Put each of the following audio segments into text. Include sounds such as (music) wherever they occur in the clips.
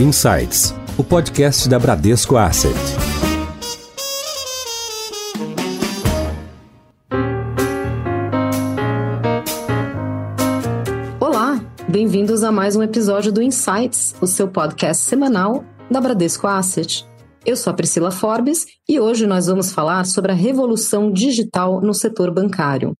Insights, o podcast da Bradesco Asset. Olá, bem-vindos a mais um episódio do Insights, o seu podcast semanal da Bradesco Asset. Eu sou a Priscila Forbes e hoje nós vamos falar sobre a revolução digital no setor bancário.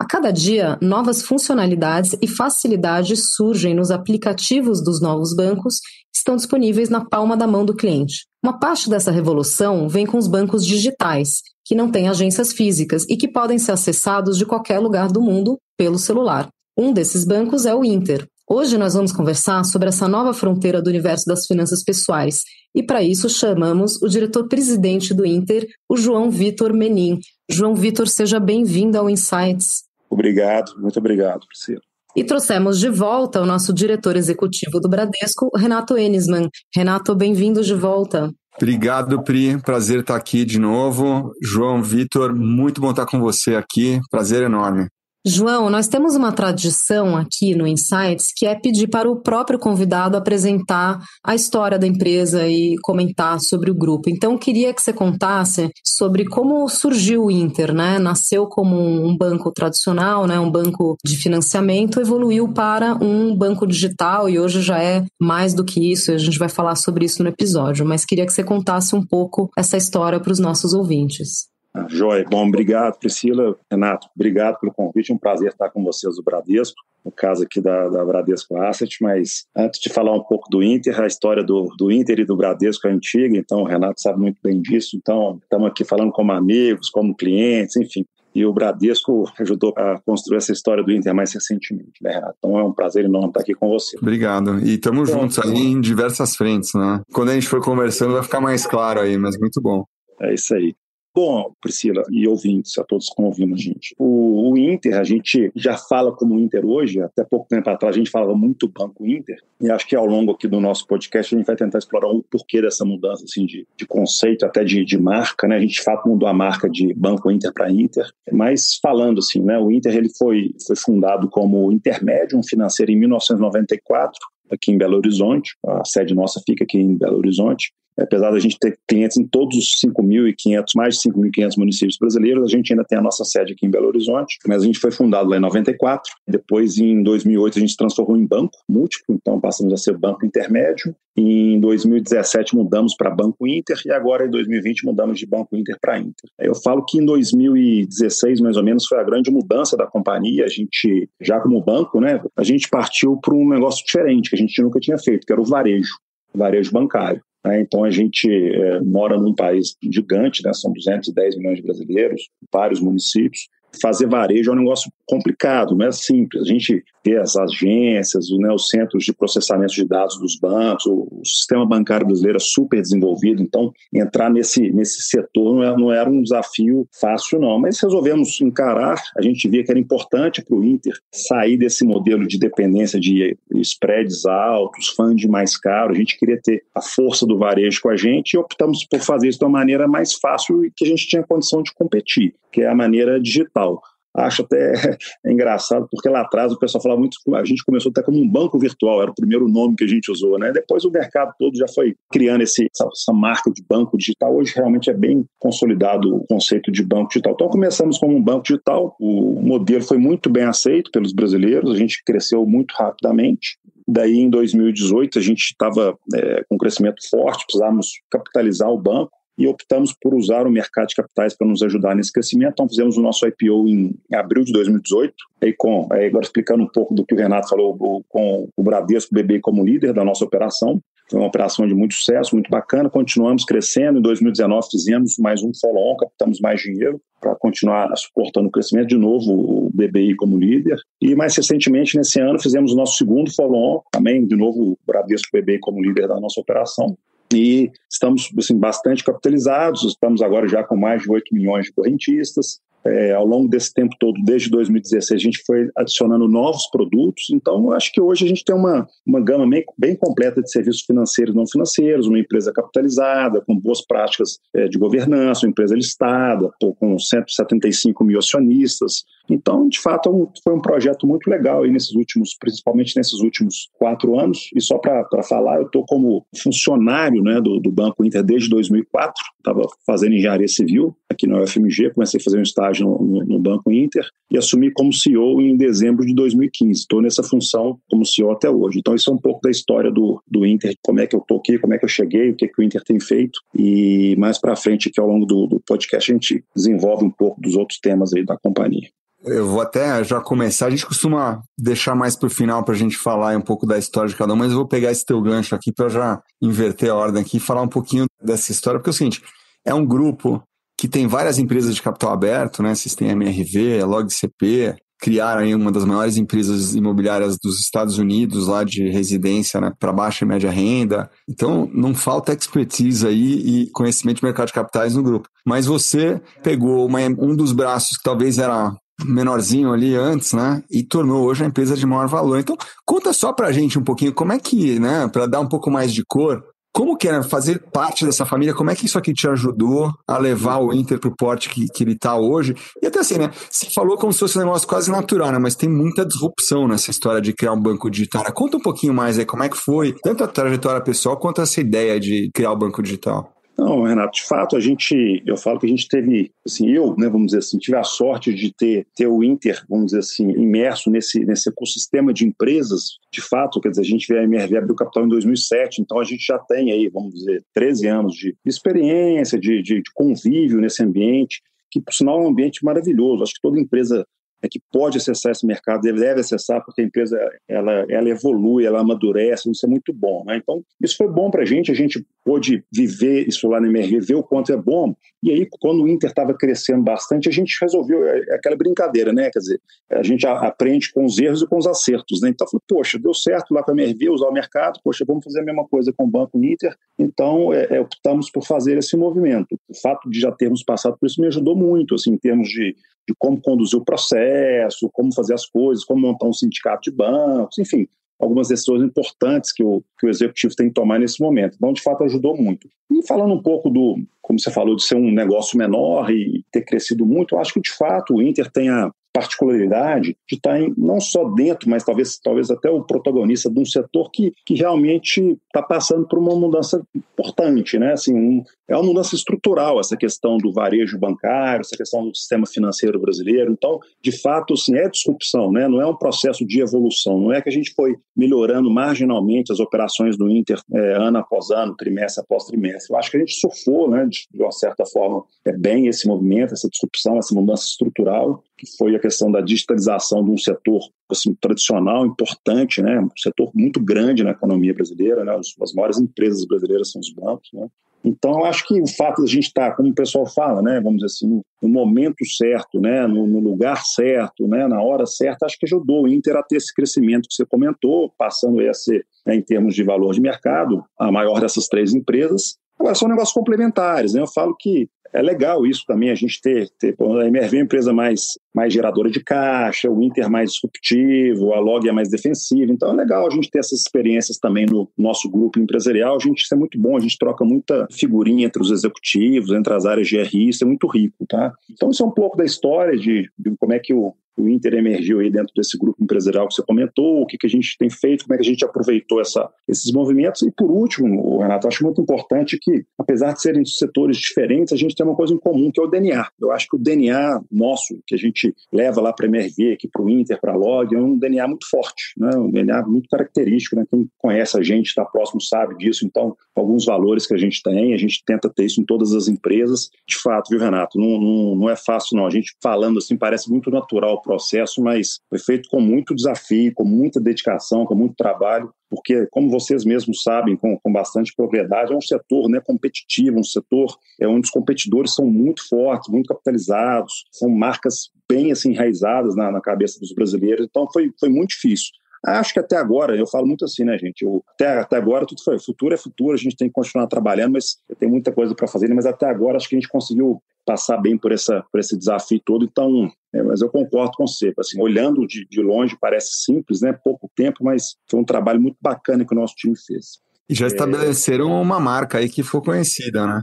A cada dia, novas funcionalidades e facilidades surgem nos aplicativos dos novos bancos estão disponíveis na palma da mão do cliente. Uma parte dessa revolução vem com os bancos digitais, que não têm agências físicas e que podem ser acessados de qualquer lugar do mundo pelo celular. Um desses bancos é o Inter. Hoje nós vamos conversar sobre essa nova fronteira do universo das finanças pessoais e para isso chamamos o diretor-presidente do Inter, o João Vitor Menin. João Vitor, seja bem-vindo ao Insights. Obrigado, muito obrigado, Priscila. E trouxemos de volta o nosso diretor executivo do Bradesco, Renato Enisman. Renato, bem-vindo de volta. Obrigado, Pri. Prazer estar aqui de novo. João Vitor, muito bom estar com você aqui. Prazer enorme. João, nós temos uma tradição aqui no Insights que é pedir para o próprio convidado apresentar a história da empresa e comentar sobre o grupo. Então, queria que você contasse sobre como surgiu o Inter, né? Nasceu como um banco tradicional, né? Um banco de financiamento, evoluiu para um banco digital e hoje já é mais do que isso. A gente vai falar sobre isso no episódio, mas queria que você contasse um pouco essa história para os nossos ouvintes. Joia. Bom, obrigado, Priscila. Renato, obrigado pelo convite. Um prazer estar com vocês do Bradesco, no caso aqui da, da Bradesco Asset. Mas antes de falar um pouco do Inter, a história do, do Inter e do Bradesco é antiga, então o Renato sabe muito bem disso. Então, estamos aqui falando como amigos, como clientes, enfim. E o Bradesco ajudou a construir essa história do Inter mais recentemente, né, Renato? Então é um prazer enorme estar aqui com você. Obrigado. E estamos juntos aí em diversas frentes, né? Quando a gente for conversando vai ficar mais claro aí, mas muito bom. É isso aí. Bom, Priscila e ouvintes, a todos que estão ouvindo a gente, o, o, Inter, a gente já fala como Inter hoje, até pouco tempo atrás a gente falava muito Banco Inter, e acho que ao longo aqui do nosso podcast a gente vai tentar explorar o porquê dessa mudança assim, de, de conceito, até de, de marca, né? A gente fala mudou a marca de Banco Inter para Inter, mas falando assim, né? O Inter ele foi, foi fundado como intermédio financeiro em 1994, aqui em Belo Horizonte, a sede nossa fica aqui em Belo Horizonte, apesar da gente ter clientes em todos os 5.500, mais de 5.500 municípios brasileiros, a gente ainda tem a nossa sede aqui em Belo Horizonte, mas a gente foi fundado lá em 94, depois em 2008 a gente se transformou em banco múltiplo, então passamos a ser banco intermédio, em 2017 mudamos para Banco Inter e agora em 2020 mudamos de Banco Inter para Inter. Eu falo que em 2016 mais ou menos foi a grande mudança da companhia, a gente já como banco, né, a gente partiu para um negócio diferente que a gente nunca tinha feito, que era o varejo, varejo bancário. Né? Então, a gente é, mora num país gigante, né? são 210 milhões de brasileiros, vários municípios, fazer varejo é um negócio complicado, não é simples. A gente vê as agências, né, os centros de processamento de dados dos bancos, o, sistema bancário brasileiro é super desenvolvido, então entrar nesse, nesse setor não, é, não era um desafio fácil, não. Mas resolvemos encarar, a gente via que era importante para o Inter sair desse modelo de dependência de spreads altos, funding mais caro, a gente queria ter a força do varejo com a gente e optamos por fazer isso de uma maneira mais fácil e que a gente tinha condição de competir, que é a maneira digital acho até (laughs) engraçado, porque lá atrás o pessoal falava muito, a gente começou até como um banco virtual, era o primeiro nome que a gente usou, né? Depois o mercado todo já foi criando esse, essa, essa marca de banco digital. Hoje realmente é bem consolidado o conceito de banco digital. Então começamos como um banco digital, o modelo foi muito bem aceito pelos brasileiros, a gente cresceu muito rapidamente. Daí, em 2018, a gente estava é, com um crescimento forte, precisávamos capitalizar o banco e optamos por usar o mercado de capitais para nos ajudar nesse crescimento. Então, fizemos o nosso IPO em abril de 2018, aí com, agora explicando um pouco do que o Renato falou, com o Bradesco BB como líder da nossa operação. Foi uma operação de muito sucesso, muito bacana. Continuamos crescendo. Em 2019 fizemos mais um follow-on, captamos mais dinheiro para continuar suportando o crescimento. De novo, o BBI como líder. E mais recentemente, nesse ano, fizemos o nosso segundo follow-on, também, de novo, o Bradesco BBI como líder da nossa operação e estamos assim, bastante capitalizados, estamos agora já com mais de 8 milhões de correntistas, é, ao longo desse tempo todo, desde 2016, a gente foi adicionando novos produtos. Então, acho que hoje a gente tem uma, uma gama bem, bem completa de serviços financeiros e não financeiros, uma empresa capitalizada, com boas práticas é, de governança, uma empresa listada, com 175 mil acionistas. Então, de fato, é foi um projeto muito legal aí nesses últimos, principalmente nesses últimos quatro anos. E só para falar, eu estou como funcionário né, do, do Banco Inter desde 2004, estava fazendo engenharia civil aqui na UFMG, comecei a fazer um estágio no, no, no Banco Inter e assumi como CEO em dezembro de 2015. Estou nessa função como CEO até hoje. Então, isso é um pouco da história do, do Inter, como é que eu estou aqui, como é que eu cheguei, o que, que o Inter tem feito. E mais para frente, aqui ao longo do, do podcast, a gente desenvolve um pouco dos outros temas aí da companhia. Eu vou até já começar. A gente costuma deixar mais para o final para a gente falar um pouco da história de cada um, mas eu vou pegar esse teu gancho aqui para já inverter a ordem aqui e falar um pouquinho dessa história, porque é o seguinte: é um grupo que tem várias empresas de capital aberto, né? Sistema MRV, LogCP, criaram aí uma das maiores empresas imobiliárias dos Estados Unidos, lá de residência né, para baixa e média renda. Então, não falta expertise aí e conhecimento de mercado de capitais no grupo. Mas você pegou uma, um dos braços que talvez era menorzinho ali antes, né? E tornou hoje a empresa de maior valor. Então, conta só pra gente um pouquinho como é que, né, para dar um pouco mais de cor, como que era fazer parte dessa família? Como é que isso aqui te ajudou a levar o Inter para o porte que, que ele está hoje? E até assim, né? Você falou como se fosse um negócio quase natural, né? Mas tem muita disrupção nessa história de criar um banco digital. Conta um pouquinho mais aí como é que foi, tanto a trajetória pessoal quanto essa ideia de criar o banco digital. Não, Renato, de fato, a gente, eu falo que a gente teve, assim, eu, né, vamos dizer assim, tive a sorte de ter, ter o Inter, vamos dizer assim, imerso nesse, nesse ecossistema de empresas, de fato, quer dizer, a gente vê a MRV abrir o capital em 2007, então a gente já tem aí, vamos dizer, 13 anos de experiência, de, de, de convívio nesse ambiente, que, por sinal, é um ambiente maravilhoso. Acho que toda empresa é que pode acessar esse mercado, deve, deve acessar, porque a empresa ela, ela evolui, ela amadurece, isso é muito bom. Né? Então, isso foi bom para a gente, a gente pôde viver isso lá na MRV, ver o quanto é bom. E aí, quando o Inter estava crescendo bastante, a gente resolveu é, é aquela brincadeira, né? Quer dizer, a gente aprende com os erros e com os acertos. Né? Então, falei, poxa, deu certo lá com a MRV, usar o mercado, poxa, vamos fazer a mesma coisa com o Banco Inter. Então, é, é, optamos por fazer esse movimento. O fato de já termos passado por isso me ajudou muito, assim, em termos de, de como conduzir o processo, como fazer as coisas, como montar um sindicato de bancos, enfim, algumas decisões importantes que o, que o executivo tem que tomar nesse momento. Então, de fato, ajudou muito. E falando um pouco do, como você falou, de ser um negócio menor e ter crescido muito, eu acho que, de fato, o Inter tem a, particularidade de estar tá em, não só dentro, mas talvez, talvez até o protagonista de um setor que, que realmente está passando por uma mudança importante, né? Assim, um, é uma mudança estrutural essa questão do varejo bancário, essa questão do sistema financeiro brasileiro. Então, de fato, assim, é disrupção, né? Não é um processo de evolução. Não é que a gente foi melhorando marginalmente as operações do Inter é, ano após ano, trimestre após trimestre. Eu acho que a gente surfou, né, de, de uma certa forma, é bem esse movimento, essa disrupção, essa mudança estrutural que foi a questão da digitalização de um setor assim, tradicional, importante, né? um setor muito grande na economia brasileira, né? as maiores empresas brasileiras são os bancos. Né? Então, eu acho que o fato de a gente estar, como o pessoal fala, né, vamos dizer assim, no momento certo, né, no, no, lugar certo, né, na hora certa, acho que ajudou o Inter a ter esse crescimento que você comentou, passando a ser, né, em termos de valor de mercado, a maior dessas três empresas. Agora, são negócios complementares. Né? Eu falo que é legal isso também, a gente ter, ter a MRV é uma empresa mais, mais geradora de caixa, o Inter mais disruptivo, a Log é mais defensiva, então é legal a gente ter essas experiências também no nosso grupo empresarial, a gente, isso é muito bom, a gente troca muita figurinha entre os executivos, entre as áreas de RI, isso é muito rico, tá? Então isso é um pouco da história de, de como é que o, o Inter emergiu aí dentro desse grupo empresarial que você comentou, o que, que a gente tem feito, como é que a gente aproveitou essa, esses movimentos. E por último, Renato, acho muito importante que, apesar de serem setores diferentes, a gente tem uma coisa em comum, que é o DNA. Eu acho que o DNA nosso, que a gente leva lá para a MRV, aqui para o Inter, para a Log, é um DNA muito forte, né? um DNA muito característico. Né? Quem conhece a gente, está próximo, sabe disso. Então, alguns valores que a gente tem, a gente tenta ter isso em todas as empresas. De fato, viu, Renato? Não, não, não é fácil, não. A gente falando assim, parece muito natural processo, mas foi feito com muito desafio, com muita dedicação, com muito trabalho, porque, como vocês mesmos sabem, com, com bastante propriedade, é um setor né, competitivo, um setor é, onde os competidores são muito fortes, muito capitalizados, são marcas bem assim, enraizadas na, na cabeça dos brasileiros, então foi, foi muito difícil. Acho que até agora, eu falo muito assim, né, gente? Eu, até, até agora tudo foi. Futuro é futuro, a gente tem que continuar trabalhando, mas tem muita coisa para fazer, mas até agora acho que a gente conseguiu passar bem por, essa, por esse desafio todo. Então, é, mas eu concordo com você. Assim, olhando de, de longe parece simples, né? Pouco tempo, mas foi um trabalho muito bacana que o nosso time fez. E já estabeleceram é... uma marca aí que foi conhecida, né?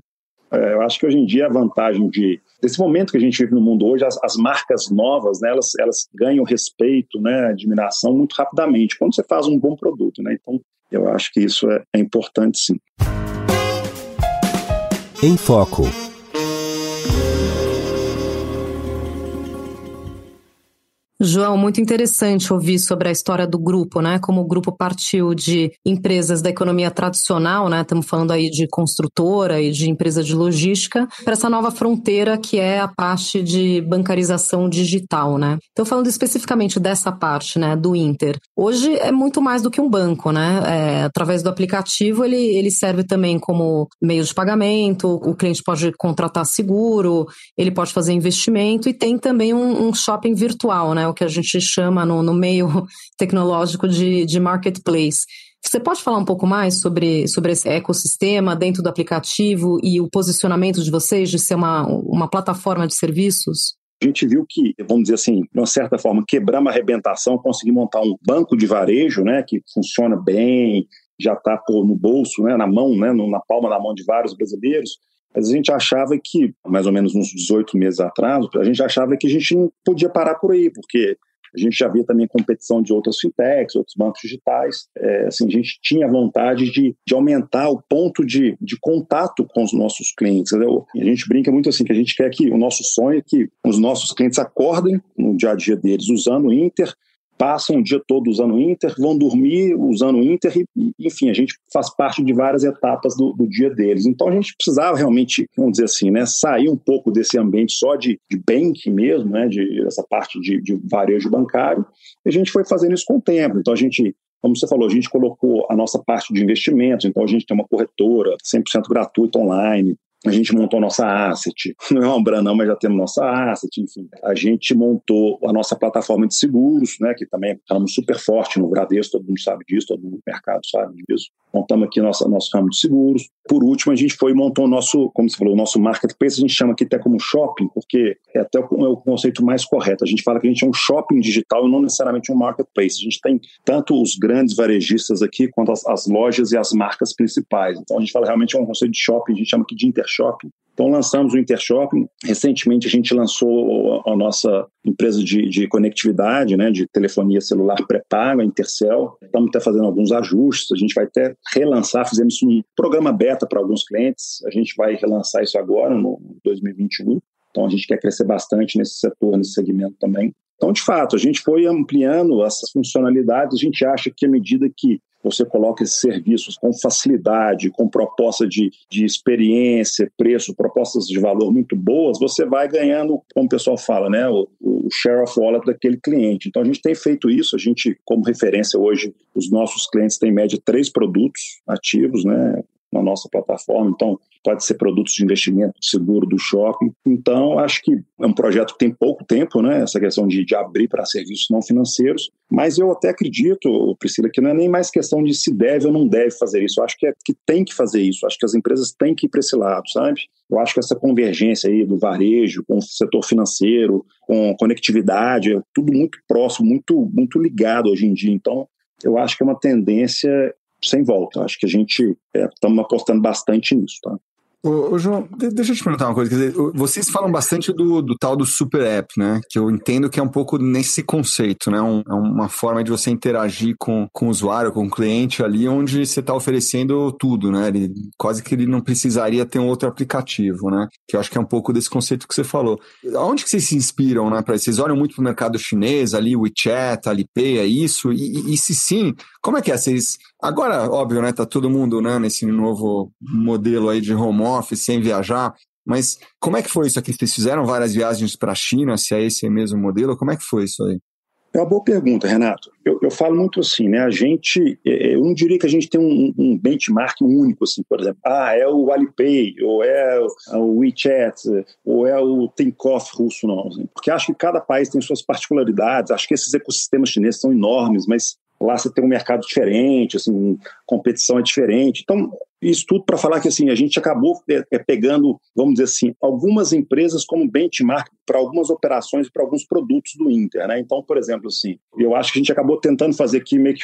É, eu acho que hoje em dia a vantagem de desse momento que a gente vive no mundo hoje, as, as marcas novas, né, elas, elas ganham respeito, né, admiração muito rapidamente quando você faz um bom produto, né? Então, eu acho que isso é, é importante, sim. Em Foco. João, muito interessante ouvir sobre a história do grupo, né? Como o grupo partiu de empresas da economia tradicional, né? Estamos falando aí de construtora e de empresa de logística, para essa nova fronteira que é a parte de bancarização digital, né? Então, falando especificamente dessa parte, né, do Inter, hoje é muito mais do que um banco, né? É, através do aplicativo, ele, ele serve também como meio de pagamento, o cliente pode contratar seguro, ele pode fazer investimento e tem também um, um shopping virtual, né? O que a gente chama no, no meio (laughs) tecnológico de, de marketplace. Você pode falar um pouco mais sobre, sobre esse ecossistema dentro do aplicativo e o posicionamento de vocês de ser uma, uma plataforma de serviços? A gente viu que, vamos dizer assim, de uma certa forma, quebramos a arrebentação, conseguimos montar um banco de varejo, né, que funciona bem, já está no bolso, né, na mão, né, na palma da mão de vários brasileiros. Mas a gente achava que, mais ou menos uns 18 meses atrás, a gente achava que a gente não podia parar por aí, porque a gente já via também competição de outras fintechs, outros bancos digitais. É, assim, a gente tinha vontade de, de aumentar o ponto de, de contato com os nossos clientes. Entendeu? A gente brinca muito assim, que a gente quer que o nosso sonho é que os nossos clientes acordem no dia a dia deles usando o Inter, passam o dia todo usando Inter, vão dormir usando Inter, e, enfim, a gente faz parte de várias etapas do, do, dia deles. Então a gente precisava realmente, vamos dizer assim, né, sair um pouco desse ambiente só de, de banking mesmo, né, de, parte de, de varejo bancário, e a gente foi fazendo isso com o tempo. Então a gente como você falou, a gente colocou a nossa parte de investimentos, então a gente tem uma corretora 100% gratuita online, a gente montou a nossa asset, (laughs) não é uma Umbra não, mas já temos nossa asset, enfim. A gente montou a nossa plataforma de seguros, né, que também estamos super forte no Bradesco, todo mundo sabe disso, todo mundo no mercado sabe disso. Montamos aqui nossa, nosso ramo de seguros. Por último, a gente foi e montou o nosso, como você falou, o nosso marketplace, a gente chama aqui até como shopping, porque é até o, é o conceito mais correto. A gente fala que a gente é um shopping digital e não necessariamente um marketplace. A gente tem tanto os grandes varejistas aqui, quanto as, as lojas e as marcas principais. Então a gente fala realmente é um conceito de shopping, a gente chama aqui de inter Shopping. Então lançamos o Intershopping. Recentemente a gente lançou a nossa empresa de, de conectividade, né, de telefonia celular pré-paga, Intercel. Estamos até fazendo alguns ajustes. A gente vai até relançar, fizemos um programa beta para alguns clientes. A gente vai relançar isso agora no 2021. Então a gente quer crescer bastante nesse setor, nesse segmento também. Então, de fato, a gente foi ampliando essas funcionalidades. A gente acha que à medida que você coloca esses serviços com facilidade, com proposta de, de experiência, preço, propostas de valor muito boas, você vai ganhando, como o pessoal fala, né, o, o share of wallet daquele cliente. Então a gente tem feito isso, a gente, como referência hoje, os nossos clientes têm em média três produtos ativos, né, na nossa plataforma. Então, pode ser produtos de investimento seguro do shopping. Então, acho que é um projeto que tem pouco tempo, né? Essa questão de, de abrir para serviços não financeiros. Mas eu até acredito, Priscila, que não é nem mais questão de se deve ou não deve fazer isso. Eu acho que, é, que tem que fazer isso. Acho que as empresas têm que ir para esse lado, sabe? Eu acho que essa convergência aí do varejo com o setor financeiro, com conectividade, é tudo muito próximo, muito, muito ligado hoje em dia. Então, eu acho que é uma tendência sem volta. Acho que a gente estamos é, apostando bastante nisso. Tá? Ô, ô, João, deixa eu te perguntar uma coisa. Dizer, vocês falam bastante do, do tal do super app, né? Que eu entendo que é um pouco nesse conceito, né? Um, é uma forma de você interagir com, com o usuário, com o cliente ali, onde você está oferecendo tudo, né? Ele, quase que ele não precisaria ter um outro aplicativo, né? Que eu acho que é um pouco desse conceito que você falou. Onde que vocês se inspiram, né? Pra, vocês olham muito para o mercado chinês, ali, WeChat, Alipay, é isso? E, e, e se sim, como é que é? Vocês Agora, óbvio, né? Tá todo mundo né, nesse novo modelo aí de home sem viajar. Mas como é que foi isso aqui? Vocês fizeram várias viagens para a China, se é esse mesmo modelo? Como é que foi isso aí? É uma boa pergunta, Renato. Eu, eu, falo muito assim, né? A gente, é, é, eu não diria que a gente tem um, um, benchmark único, assim, por exemplo, ah, é o Alipay, ou é o WeChat, ou é o Tinkoff russo, não. Assim, porque acho que cada país tem suas particularidades, acho que esses ecossistemas chineses são enormes, mas Lá você tem um mercado diferente, assim, competição é diferente. Então, isso tudo para falar que assim a gente acabou é, é, pegando, vamos dizer assim, algumas empresas como benchmark para algumas operações para alguns produtos do Inter, né? Então, por exemplo, assim, eu acho que a gente acabou tentando fazer aqui meio que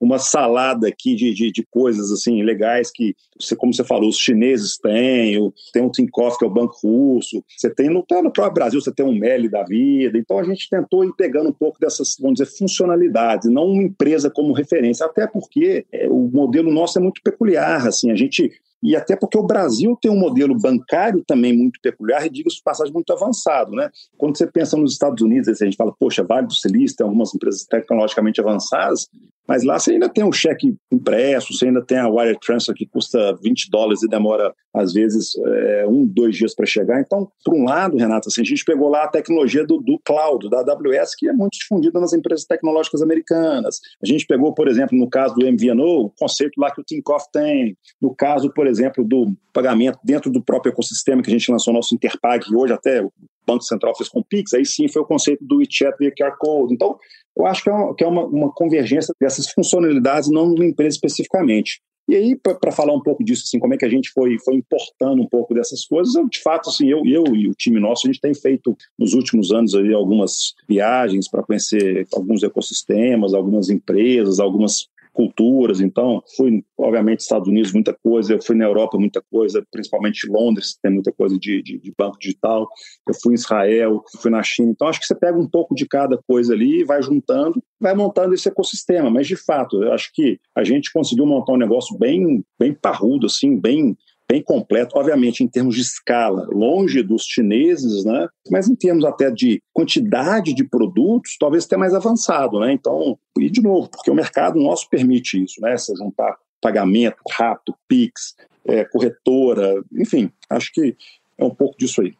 uma salada aqui de, de, de coisas assim legais que, você, como você falou, os chineses têm, tem o Tinkoff que é o banco russo, você tem no, no próprio Brasil você tem um Meli da vida. Então a gente tentou ir pegando um pouco dessas, vamos dizer, funcionalidades, não uma empresa como referência, até porque é, o modelo nosso é muito peculiar, assim, a gente e até porque o Brasil tem um modelo bancário também muito peculiar e, diga-se de passagem, muito avançado. Né? Quando você pensa nos Estados Unidos, a gente fala, poxa, Vale do Silício tem algumas empresas tecnologicamente avançadas, mas lá você ainda tem um cheque impresso, você ainda tem a wire transfer que custa 20 dólares e demora, às vezes, é, um, dois dias para chegar. Então, por um lado, Renato, assim, a gente pegou lá a tecnologia do, do cloud, da AWS, que é muito difundida nas empresas tecnológicas americanas. A gente pegou, por exemplo, no caso do MVNO, o conceito lá que o Tinkoff tem. No caso, por exemplo, do pagamento dentro do próprio ecossistema que a gente lançou nosso Interpag, que hoje até Banco Central fez com o Pix, aí sim foi o conceito do WeChat via QR Code. Então, eu acho que é uma, que é uma, uma convergência dessas funcionalidades, não numa empresa especificamente. E aí, para falar um pouco disso, assim, como é que a gente foi, foi importando um pouco dessas coisas, eu, de fato, assim, eu, eu e o time nosso, a gente tem feito nos últimos anos aí, algumas viagens para conhecer alguns ecossistemas, algumas empresas, algumas culturas. Então, fui, obviamente, Estados Unidos, muita coisa. Eu fui na Europa, muita coisa, principalmente Londres, tem muita coisa de, de, de, banco digital. Eu fui em Israel, fui na China. Então, acho que você pega um pouco de cada coisa ali, vai juntando, vai montando esse ecossistema. Mas, de fato, eu acho que a gente conseguiu montar um negócio bem, bem parrudo, assim, bem bem completo, obviamente em termos de escala, longe dos chineses, né? Mas em termos até de quantidade de produtos, talvez até mais avançado, né? Então, e de novo, porque o mercado nosso permite isso, né? Você juntar pagamento rápido, Pix, é, corretora, enfim, acho que é um pouco disso aí.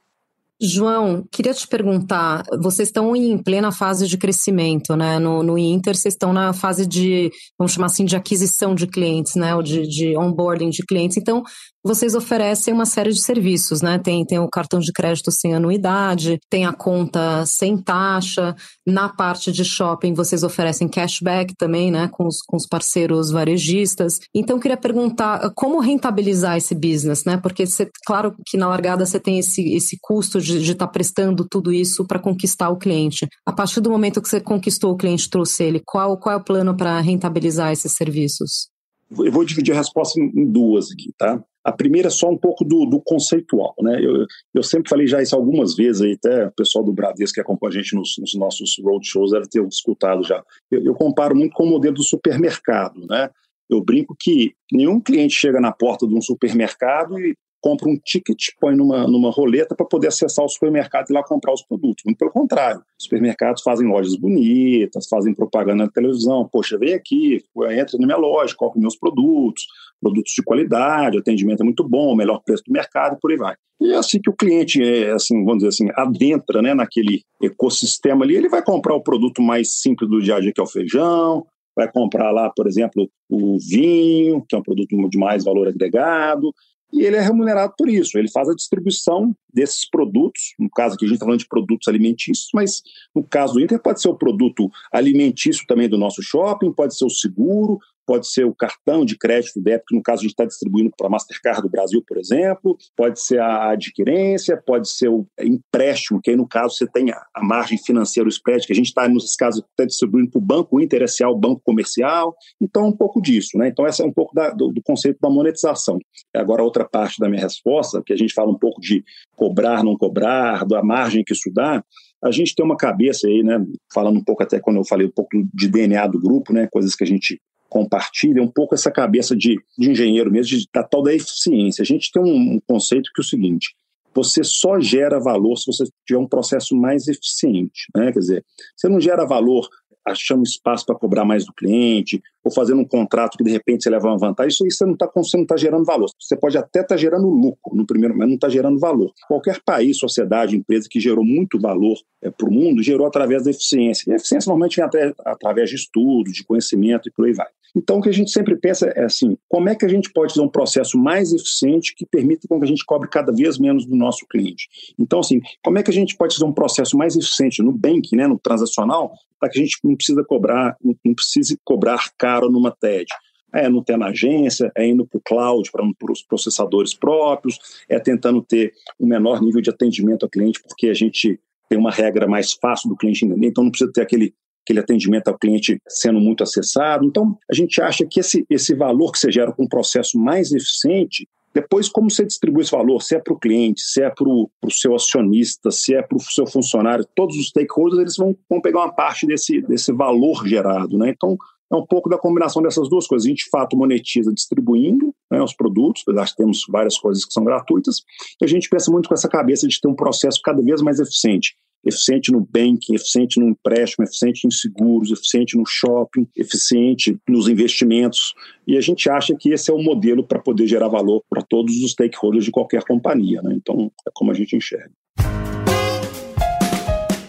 João, queria te perguntar, vocês estão em plena fase de crescimento, né? No, no Inter, vocês estão na fase de, vamos chamar assim, de aquisição de clientes, né? Ou de, de onboarding de clientes. Então, vocês oferecem uma série de serviços, né? Tem, tem o cartão de crédito sem anuidade, tem a conta sem taxa. Na parte de shopping, vocês oferecem cashback também, né? Com os, com os parceiros varejistas. Então, queria perguntar como rentabilizar esse business, né? Porque, você, claro que na largada você tem esse, esse custo de estar tá prestando tudo isso para conquistar o cliente. A partir do momento que você conquistou o cliente, trouxe ele, qual, qual é o plano para rentabilizar esses serviços? Eu vou dividir a resposta em duas aqui, tá? A primeira é só um pouco do, do conceitual, né? Eu, eu, sempre falei já isso algumas vezes aí, até o pessoal do Bradesco que acompanha a gente nos, nos nossos roadshows deve ter escutado já. Eu, eu comparo muito com o modelo do supermercado, né? Eu brinco que nenhum cliente chega na porta de um supermercado e compra um ticket, põe numa, numa roleta para poder acessar o supermercado e lá comprar os produtos. Muito pelo contrário. Os supermercados fazem lojas bonitas, fazem propaganda na televisão. Poxa, vem aqui, entra na minha loja, compra meus produtos, produtos de qualidade, atendimento é muito bom, melhor preço do mercado e por aí vai. E é assim que o cliente, é, assim, vamos dizer assim, adentra né, naquele ecossistema ali, ele vai comprar o produto mais simples do dia a dia, que é o feijão, vai comprar lá, por exemplo, o vinho, que é um produto de mais valor agregado, e ele é remunerado por isso. Ele faz a distribuição desses produtos, no caso aqui a gente está falando de produtos alimentícios, mas no caso do Inter pode ser o produto alimentício também do nosso shopping, pode ser o seguro, pode ser o cartão de crédito débito, que no caso a gente está distribuindo para a Mastercard do Brasil, por exemplo, pode ser a adquirência, pode ser o empréstimo, que aí no caso você tem a, margem financeira, o spread, que a gente está, nos casos, até distribuindo para o banco interessencial, o banco comercial, então um pouco disso, né? Então essa é um pouco da, do, do conceito da monetização. Agora, outra parte da minha resposta, que a gente fala um pouco de cobrar, não cobrar, da margem que isso dá, a gente tem uma cabeça aí, né, falando um pouco até quando eu falei um pouco de DNA do grupo, né, coisas que a gente compartilha um pouco essa cabeça de, de engenheiro mesmo, de, da tal da eficiência. A gente tem um, um conceito que é o seguinte: você só gera valor se você tiver um processo mais eficiente. Né? Quer dizer, você não gera valor achando espaço para cobrar mais do cliente, ou fazendo um contrato que de repente você leva uma vantagem, isso, isso não está tá gerando valor. Você pode até estar tá gerando lucro no primeiro, mas não está gerando valor. Qualquer país, sociedade, empresa que gerou muito valor é, para o mundo, gerou através da eficiência. E a eficiência normalmente vem até, através de estudo, de conhecimento e por aí vai. Então, o que a gente sempre pensa é assim: como é que a gente pode fazer um processo mais eficiente que permita com que a gente cobre cada vez menos do nosso cliente? Então, assim, como é que a gente pode fazer um processo mais eficiente no banking, né, no transacional, para que a gente não precisa cobrar, não precise cobrar caro numa TED? É não ter na agência, é indo para o cloud, para os processadores próprios, é tentando ter um menor nível de atendimento ao cliente, porque a gente tem uma regra mais fácil do cliente entender, então não precisa ter aquele aquele atendimento ao cliente sendo muito acessado. Então, a gente acha que esse, esse valor que você gera com um processo mais eficiente, depois como você distribui esse valor, se é para o cliente, se é para o seu acionista, se é para o seu funcionário, todos os stakeholders eles vão, vão pegar uma parte desse, desse valor gerado. Né? Então, é um pouco da combinação dessas duas coisas. A gente, de fato, monetiza distribuindo né, os produtos, nós temos várias coisas que são gratuitas, e a gente pensa muito com essa cabeça de ter um processo cada vez mais eficiente eficiente no banking, eficiente no empréstimo, eficiente em seguros, eficiente no shopping, eficiente nos investimentos. E a gente acha que esse é o modelo para poder gerar valor para todos os stakeholders de qualquer companhia. Né? Então, é como a gente enxerga.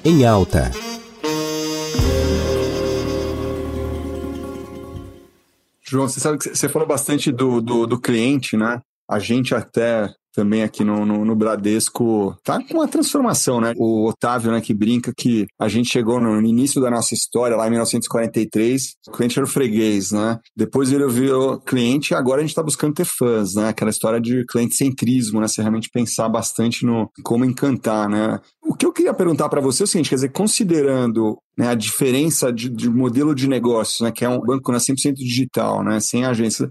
Em alta. João, você sabe que você falou bastante do, do, do cliente, né? A gente até também aqui no, no, no, Bradesco tá com uma transformação, né? O Otávio, né, que brinca que a gente chegou no início da nossa história, lá em 1943, o cliente era o freguês, né? Depois ele virou cliente e agora a gente está buscando ter fãs, né? Aquela história de cliente-centrismo, né? Você realmente pensar bastante no como encantar, né? O que eu queria perguntar para você é o seguinte, quer dizer, considerando né, a diferença de, de modelo de negócios, né, que é um banco né, 100% digital, né, sem agência,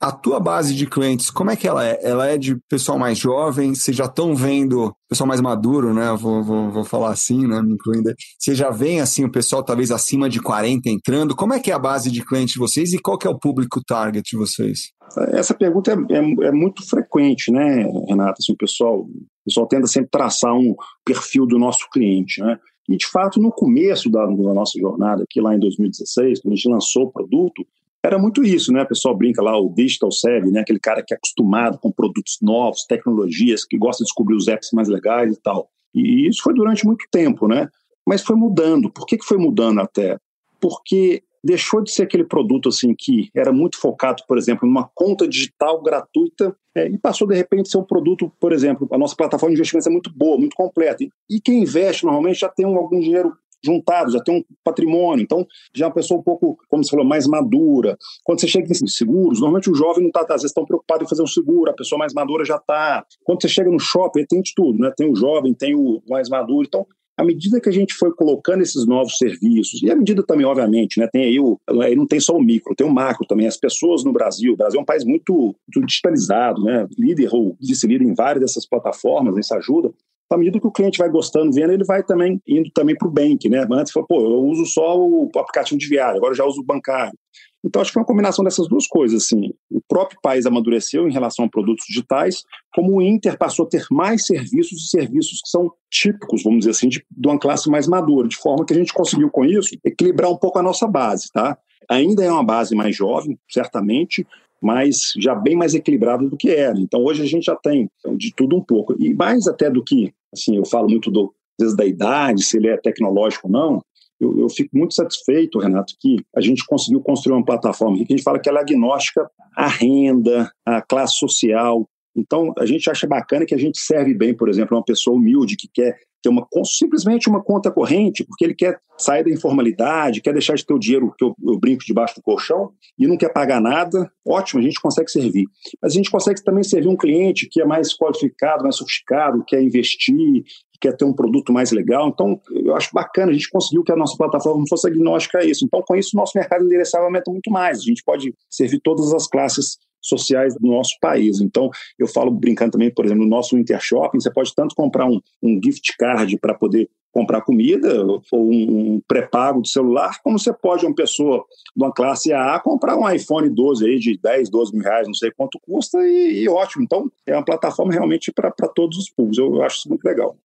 a tua base de clientes, como é que ela é? Ela é de pessoal mais jovem? Vocês já estão vendo pessoal mais maduro, né? Vou, vou, vou falar assim, né? Me incluindo. Você já vem assim, o pessoal talvez acima de 40 entrando. Como é que é a base de clientes de vocês e qual que é o público target de vocês? Essa pergunta é, é, é muito frequente, né, Renato? Assim, o pessoal, o pessoal tenta sempre traçar um perfil do nosso cliente, né? E, de fato, no começo da, da nossa jornada, aqui lá em 2016, quando a gente lançou o produto, era muito isso, né? O pessoal brinca lá, o digital savvy, né? Aquele cara que é acostumado com produtos novos, tecnologias, que gosta de descobrir os apps mais legais e tal. E isso foi durante muito tempo, né? Mas foi mudando. Por que, que foi mudando até? Porque deixou de ser aquele produto assim que era muito focado, por exemplo, numa conta digital gratuita é, e passou de repente a ser um produto, por exemplo, a nossa plataforma de investimentos é muito boa, muito completa. E quem investe normalmente já tem algum dinheiro juntado, já tem um patrimônio. Então, já é uma pessoa um pouco, como você falou, mais madura. Quando você chega em seguros, normalmente o jovem não está, às vezes, tão preocupado em fazer um seguro, a pessoa mais madura já está. Quando você chega no shopping, tem de tudo, né? Tem o jovem, tem o mais maduro. Então, à medida que a gente foi colocando esses novos serviços, e à medida também, obviamente, né, tem aí o, aí não tem só o micro, tem o macro também, as pessoas no Brasil, o Brasil é um país muito, muito digitalizado, né, líder ou vice-líder em várias dessas plataformas, isso ajuda, à medida que o cliente vai gostando, vendo, ele vai também indo também para o bank, né? Antes falou, pô, eu uso só o aplicativo de viagem, agora já uso o bancário. Então, acho que é uma combinação dessas duas coisas. Assim. O próprio país amadureceu em relação a produtos digitais, como o Inter passou a ter mais serviços e serviços que são típicos, vamos dizer assim, de, de uma classe mais madura, de forma que a gente conseguiu, com isso, equilibrar um pouco a nossa base. Tá? Ainda é uma base mais jovem, certamente, mas já bem mais equilibrada do que era. Então, hoje a gente já tem de tudo um pouco. E mais até do que assim, eu falo muito do, às vezes da idade, se ele é tecnológico ou não, eu, eu, fico muito satisfeito, Renato, que a gente conseguiu construir uma plataforma que a gente fala que ela é agnóstica à renda, à classe social. Então, a gente acha bacana que a gente serve bem, por exemplo, uma pessoa humilde que quer ter uma, simplesmente uma conta corrente, porque ele quer sair da informalidade, quer deixar de ter o dinheiro que eu, eu, brinco debaixo do colchão e não quer pagar nada, ótimo, a gente consegue servir. Mas a gente consegue também servir um cliente que é mais qualificado, mais sofisticado, quer investir, quer ter um produto mais legal. Então, eu acho bacana, a gente conseguiu que a nossa plataforma fosse agnóstica a isso. Então, com isso, o nosso mercado endereçável aumenta muito mais. A gente pode servir todas as classes sociais do nosso país. Então, eu falo brincando também, por exemplo, no nosso Intershopping, você pode tanto comprar um, um gift card para poder comprar comida ou um pré-pago de celular, como você pode, uma pessoa de uma classe A, comprar um iPhone 12 aí de 10, 12 mil reais, não sei quanto custa, e, e ótimo. Então, é uma plataforma realmente para todos os públicos. Eu, acho isso muito legal.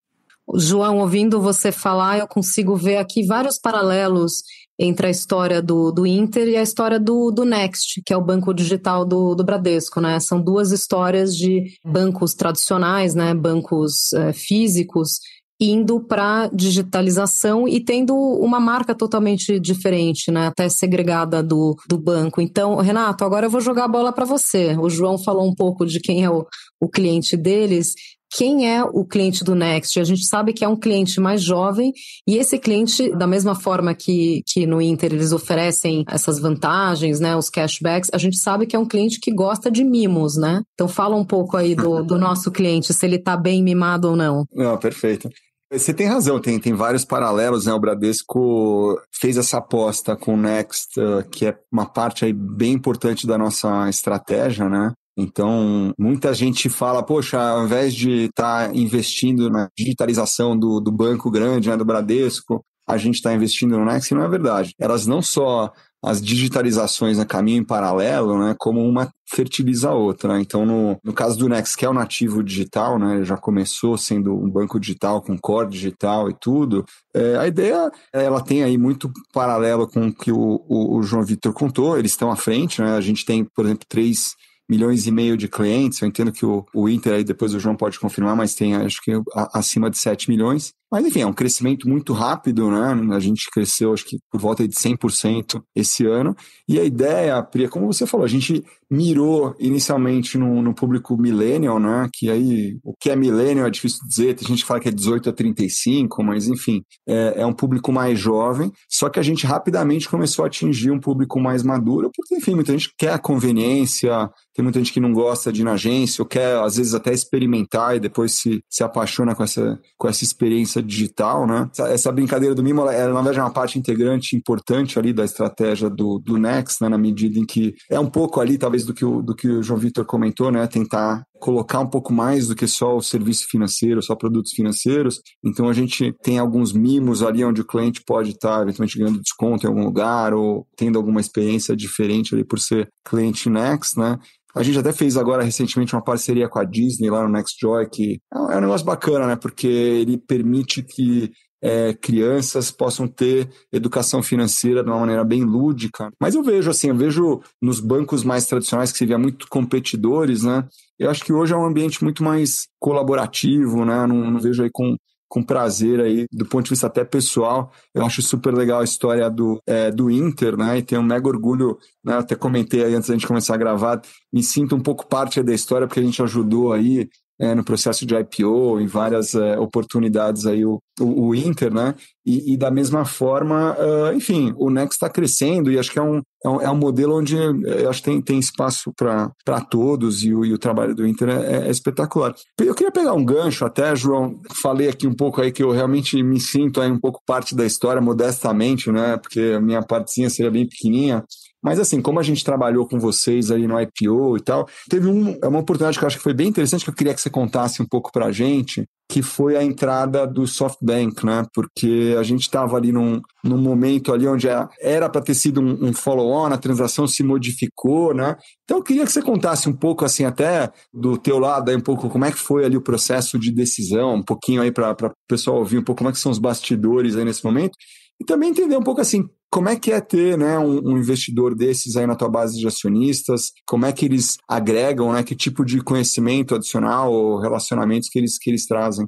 João, ouvindo você falar, eu consigo ver aqui vários paralelos entre a história do, do Inter e a história do, do Next, que é o banco digital do, do Bradesco, né? São duas histórias de bancos tradicionais, né? Bancos é, físicos indo para digitalização e tendo uma marca totalmente diferente, né? Até segregada do, do banco. Então, Renato, agora eu vou jogar a bola para você. O João falou um pouco de quem é o, o cliente deles quem é o cliente do Next? A gente sabe que é um cliente mais jovem e esse cliente, da mesma forma que, que no Inter eles oferecem essas vantagens, né, os cashbacks, a gente sabe que é um cliente que gosta de mimos, né? Então fala um pouco aí do, do nosso cliente, se ele está bem mimado ou não. Não, perfeito. Você tem razão, tem, tem vários paralelos, né? O Bradesco fez essa aposta com o Next, uh, que é uma parte aí bem importante da nossa estratégia, né? Então, muita gente fala, poxa, ao invés de estar tá investindo na digitalização do, do banco grande, né, do Bradesco, a gente está investindo no Next, e não é verdade. Elas não só as digitalizações a caminho em paralelo, né, como uma fertiliza a outra. Né? Então, no, no caso do Next, que é o nativo digital, né, já começou sendo um banco digital com core digital e tudo, é, a ideia ela tem aí muito paralelo com o que o, o, o João Vitor contou, eles estão à frente, né? a gente tem, por exemplo, três milhões e meio de clientes. Eu entendo que o, o Inter aí depois o João pode confirmar, mas tem acho que acima de 7 milhões. Mas enfim, é um crescimento muito rápido, né? A gente cresceu acho que por volta de 100% esse ano. E a ideia, Pri, como você falou, a gente mirou inicialmente no, no público millennial, né? Que aí o que é millennial é difícil dizer, tem gente que fala que é 18 a 35, mas enfim, é, é um público mais jovem. Só que a gente rapidamente começou a atingir um público mais maduro, porque enfim, muita gente quer a conveniência, tem muita gente que não gosta de ir na agência, ou quer às vezes até experimentar e depois se, se apaixona com essa, com essa experiência digital, né? Essa, essa brincadeira do mimo, ela, ela, na verdade é uma parte integrante importante ali da estratégia do, do Next, né? Na medida em que é um pouco ali, talvez, do que o, do que o João Vitor comentou, né? Tentar colocar um pouco mais do que só o serviço financeiro, só produtos financeiros. Então a gente tem alguns mimos ali onde o cliente pode estar eventualmente ganhando desconto em algum lugar ou tendo alguma experiência diferente ali por ser cliente Next, né? A gente até fez agora recentemente uma parceria com a Disney lá no Next Joy, que é um negócio bacana, né? Porque ele permite que é, crianças possam ter educação financeira de uma maneira bem lúdica. Mas eu vejo assim, eu vejo nos bancos mais tradicionais que se via muito competidores, né? Eu acho que hoje é um ambiente muito mais colaborativo, né? Não, não vejo aí com com prazer aí, do ponto de vista até pessoal. Eu acho super legal a história do, é, do Inter, né? E tenho um mega orgulho, né? Até comentei aí antes da gente começar a gravar, me sinto um pouco parte da história, porque a gente ajudou aí é, no processo de IPO, em várias é, oportunidades aí o, o, o, Inter, né? E, e da mesma forma, uh, enfim, o Next está crescendo e acho que é um, é um, é um modelo onde eu acho que tem, tem espaço para todos e o, e o trabalho do Inter é, é, espetacular. Eu queria pegar um gancho até, João, falei aqui um pouco aí que eu realmente me sinto aí um pouco parte da história, modestamente, né? Porque a minha partezinha seria bem pequenininha. Mas assim, como a gente trabalhou com vocês aí no IPO e tal, teve um, é uma oportunidade que eu acho que foi bem interessante, que eu queria que você contasse um pouco para a gente, que foi a entrada do SoftBank, né? Porque a gente estava ali num, num momento ali onde era para ter sido um, um follow-on, a transação se modificou, né? Então eu queria que você contasse um pouco assim até do teu lado aí um pouco como é que foi ali o processo de decisão, um pouquinho aí para o pessoal ouvir um pouco como é que são os bastidores aí nesse momento e também entender um pouco assim como é que é ter né, um, um, investidor desses aí na tua base de acionistas? Como é que eles agregam, né? Que tipo de conhecimento adicional ou relacionamentos que eles, que eles trazem?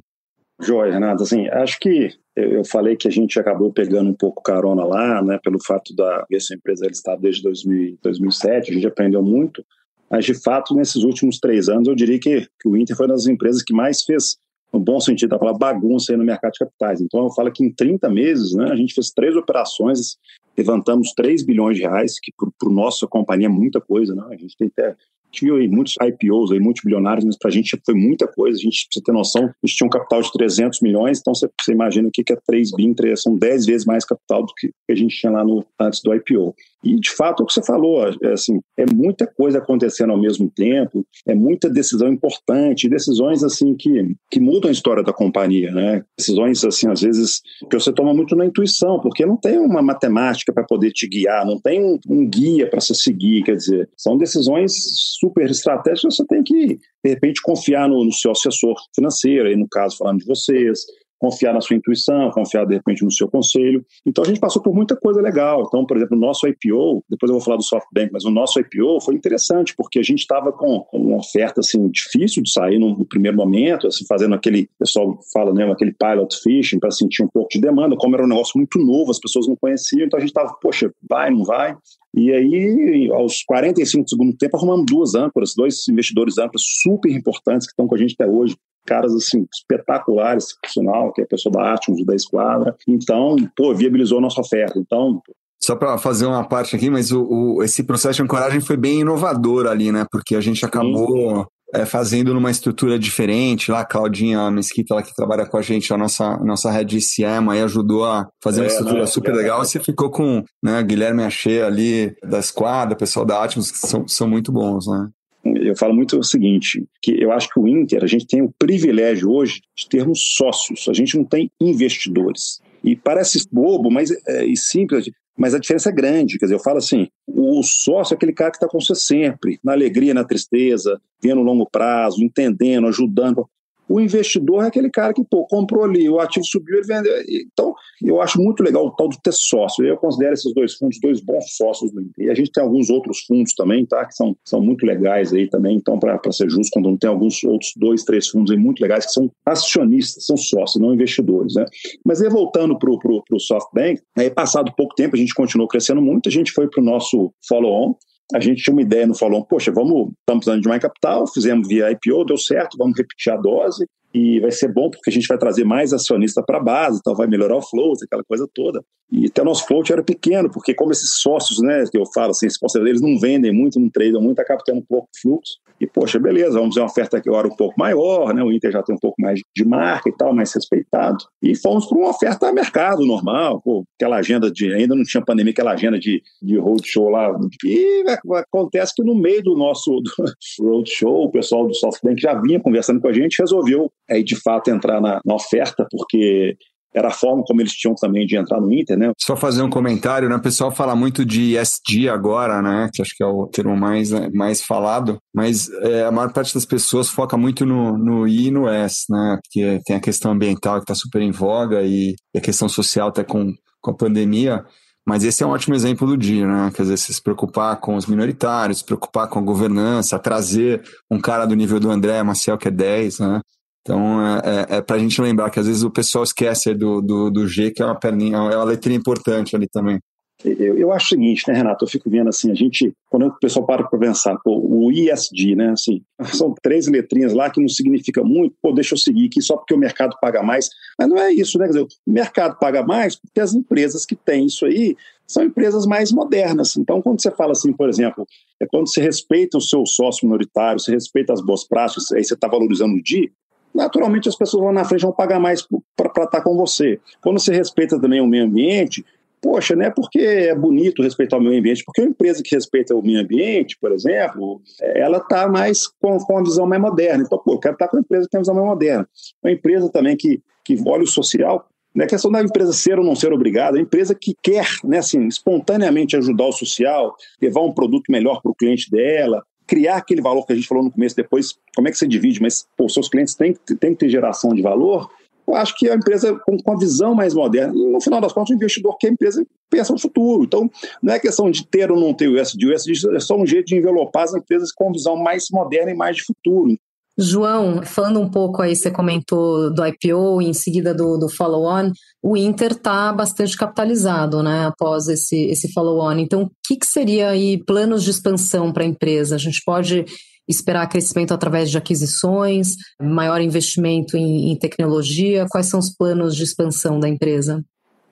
Joia, Renato. Assim, acho que eu falei que a gente acabou pegando um pouco carona lá, né? Pelo fato da essa empresa estar desde 2000, 2007, a gente aprendeu muito. Mas, de fato, nesses últimos três anos, eu diria que, que o Inter foi uma das empresas que mais fez no bom sentido da palavra, bagunça aí no mercado de capitais. Então, eu falo que em 30 meses, né, a gente fez três operações, levantamos 3 bilhões de reais, que para nossa companhia é muita coisa, né? A gente tem até viu aí muitos IPOs aí, multibilionários, mas para a gente foi muita coisa. A gente precisa ter noção, a gente tinha um capital de 300 milhões, então você, imagina o que, é 3 bi, são 10 vezes mais capital do que a gente tinha lá no, antes do IPO. E, de fato, é o que você falou, é, assim, é muita coisa acontecendo ao mesmo tempo, é muita decisão importante, decisões, assim, que, que mudam a história da companhia, né? Decisões, assim, às vezes, que você toma muito na intuição, porque não tem uma matemática para poder te guiar, não tem um, um guia para você seguir, quer dizer, são decisões super estratégicas, você tem que, de repente, confiar no, no seu assessor financeiro, aí no caso, falando de vocês, confiar na sua intuição, confiar de repente no seu conselho. Então a gente passou por muita coisa legal. Então, por exemplo, o nosso IPO, depois eu vou falar do SoftBank, mas o nosso IPO foi interessante porque a gente estava com uma oferta assim difícil de sair no, primeiro momento, assim, fazendo aquele, o pessoal fala, né, aquele pilot fishing para sentir um pouco de demanda, como era um negócio muito novo, as pessoas não conheciam, então a gente estava, poxa, vai, não vai? E aí, aos 45 do segundo tempo, arrumamos duas âncoras, dois investidores âncoras super importantes que estão com a gente até hoje, caras assim espetaculares, sinal, que é a pessoa da Atmos, da Esquadra. Então, pô, viabilizou a nossa oferta. Então, só para fazer uma parte aqui, mas o, o, esse processo de ancoragem foi bem inovador ali, né? Porque a gente acabou é, fazendo numa estrutura diferente. Lá, a Claudinha a Mesquita, lá que trabalha com a gente, a nossa, nossa head CM, aí ajudou a fazer é, uma estrutura super legal. Você ficou com né, Guilherme Achê ali da Esquadra, pessoal da Atmos, que são, são muito bons, né? eu falo muito o seguinte, que eu acho que o Inter, a gente tem o privilégio hoje de termos sócios, a gente não tem investidores. E parece bobo mas, é, e simples, mas a diferença é grande. Quer dizer, eu falo assim: o sócio é aquele cara que está com você sempre, na alegria, na tristeza, vendo longo prazo, entendendo, ajudando. O investidor é aquele cara que, pô, comprou ali, o ativo subiu, ele vendeu. Então, eu acho muito legal o tal do ter sócio. Eu considero esses dois fundos dois bons sócios do. E a gente tem alguns outros fundos também, tá? Que são, são muito legais aí também. Então, para ser justo, quando tem alguns outros dois, três fundos aí muito legais que são acionistas, são sócios, não investidores, né? Mas aí, voltando para o SoftBank, aí passado pouco tempo, a gente continuou crescendo muito, a gente foi para o nosso follow-on, a gente tinha uma ideia no Falon, poxa, vamos, estamos precisando de mais capital, fizemos via IPO, deu certo, vamos repetir a dose, e vai ser bom porque a gente vai trazer mais acionista para a base, então vai melhorar o float, aquela coisa toda. E até o nosso float era pequeno, porque como esses sócios, né, que eu falo assim, eles não vendem muito, não tradam muito, tá captando um pouco de fluxo. E, poxa, beleza, vamos fazer uma oferta que hora um pouco maior, né? O Inter já tem um pouco mais de marca e tal, mais respeitado. E fomos para uma oferta a mercado normal, pô, aquela agenda de. Ainda não tinha pandemia, aquela agenda de, de roadshow lá. E acontece que no meio do nosso (laughs) roadshow, o pessoal do SoftBank já vinha conversando com a gente, resolveu aí de fato entrar na, na oferta, porque era a forma como eles tinham também de entrar no Inter, né? Só fazer um comentário, né? O pessoal fala muito de ESG agora, né? Que acho que é o termo mais, né, mais falado, mas é, a maior parte das pessoas foca muito no, no I e no S, né? Porque tem a questão ambiental que está super em voga e, e a questão social até com, com a pandemia. Mas esse é um ótimo exemplo do dia, né? Quer dizer, se preocupar com os minoritários, se preocupar com a governança, trazer um cara do nível do André Maciel, que é 10, né? Então, é, é, é para a gente lembrar que às vezes o pessoal esquece do, do, do, G, que é uma perninha, é uma letrinha importante ali também. Eu, eu acho o seguinte, né, Renato? Eu fico vendo assim, a gente, quando o pessoal para para pensar, pô, o ISD, né, assim, são três letrinhas lá que não significa muito, pô, deixa eu seguir aqui só porque o mercado paga mais. Mas não é isso, né? Quer dizer, o mercado paga mais porque as empresas que têm isso aí são empresas mais modernas. Então, quando você fala assim, por exemplo, é quando você respeita o seu sócio minoritário, você respeita as boas práticas, aí você está valorizando o dia, naturalmente as pessoas lá na frente vão pagar mais para estar tá com você. Quando você respeita também o meio ambiente, poxa, não é porque é bonito respeitar o meio ambiente, porque uma empresa que respeita o meio ambiente, por exemplo, ela está mais com, com uma visão mais moderna. Então, pô, eu quero estar tá com uma empresa que tem uma visão mais moderna. Uma empresa também que, que olha o social, não é questão da empresa ser ou não ser obrigada, é a empresa que quer, né, assim, espontaneamente ajudar o social, levar um produto melhor para o cliente dela, criar aquele valor que a gente falou no começo, depois, como é que você divide, mas pô, seus clientes têm, têm que ter geração de valor, eu acho que a empresa com, com a visão mais moderna, no final das contas, o investidor que a empresa pensa no futuro. Então, não é questão de ter ou não ter o ESG, o ESG é só um jeito de envelopar as empresas com visão mais moderna e mais de futuro. João, falando um pouco aí, você comentou do IPO e em seguida do, do follow-on, o Inter está bastante capitalizado, né, após esse, esse follow-on. Então, o que, que seria aí planos de expansão para a empresa? A gente pode esperar crescimento através de aquisições, maior investimento em, em tecnologia? Quais são os planos de expansão da empresa?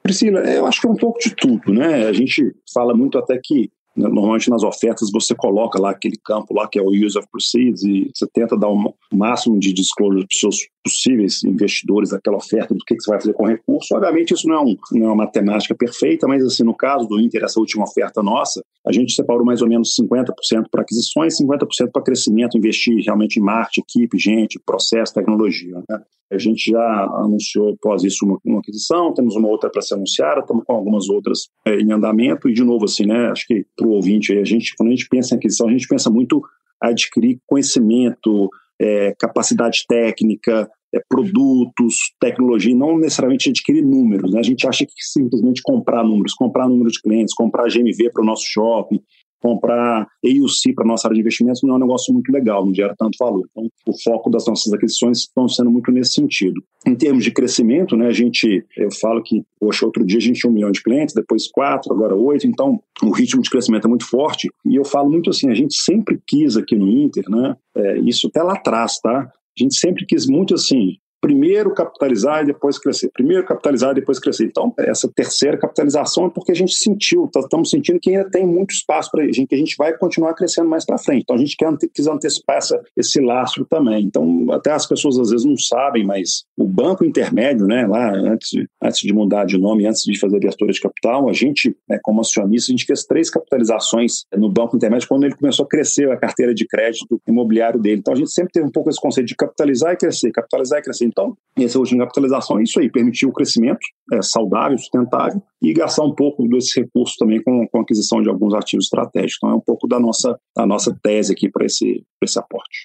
Priscila, eu acho que é um pouco de tudo, né? A gente fala muito até que Normalmente nas ofertas você coloca lá aquele campo lá que é o use of proceeds e você tenta dar o máximo de disclosure para os seus possíveis investidores daquela oferta do que, que você vai fazer com o recurso. Obviamente isso não é, um, não é uma matemática perfeita, mas assim no caso do Inter, essa última oferta nossa, a gente separou mais ou menos 50% para aquisições, 50% para crescimento, investir realmente em marketing, equipe, gente, processo, tecnologia. Né? A gente já anunciou após isso uma, uma aquisição, temos uma outra para ser anunciada, estamos com algumas outras é, em andamento, e de novo, assim, né? Acho que para o ouvinte, a gente, quando a gente pensa em aquisição, a gente pensa muito adquirir conhecimento, é, capacidade técnica, é, produtos, tecnologia, não necessariamente adquirir números. Né? A gente acha que simplesmente comprar números, comprar número de clientes, comprar GMV para o nosso shopping, comprar AUC para nossa área de investimentos não é um negócio muito legal, não gera tanto valor. Então, o foco das nossas aquisições estão sendo muito nesse sentido. Em termos de crescimento, né, a gente, eu falo que, poxa, outro dia a gente tinha um milhão de clientes, depois quatro, agora oito, então o ritmo de crescimento é muito forte. E eu falo muito assim, a gente sempre quis aqui no Inter, né, é, isso até lá atrás, tá? A gente sempre quis muito assim, primeiro capitalizar e depois crescer. Primeiro capitalizar e depois crescer. Então, essa terceira capitalização é porque a gente sentiu, tá, estamos sentindo que ainda tem muito espaço para a gente, que a gente vai continuar crescendo mais para frente. Então, a gente quer quis antecipar essa, esse lastro também. Então, até as pessoas às vezes não sabem, mas o banco intermédio, né, lá antes de, antes de mudar de nome, antes de fazer a de capital, a gente, né, como acionista, a gente fez três capitalizações no banco intermédio quando ele começou a crescer a carteira de crédito imobiliário dele. Então, a gente sempre teve um pouco esse conceito de capitalizar e crescer, capitalizar e crescer. Então, essa última capitalização é isso aí, permitir o crescimento é, saudável, sustentável e gastar um pouco desse recurso também com, com a aquisição de alguns ativos estratégicos. Então, é um pouco da nossa, da nossa tese aqui para esse, esse aporte.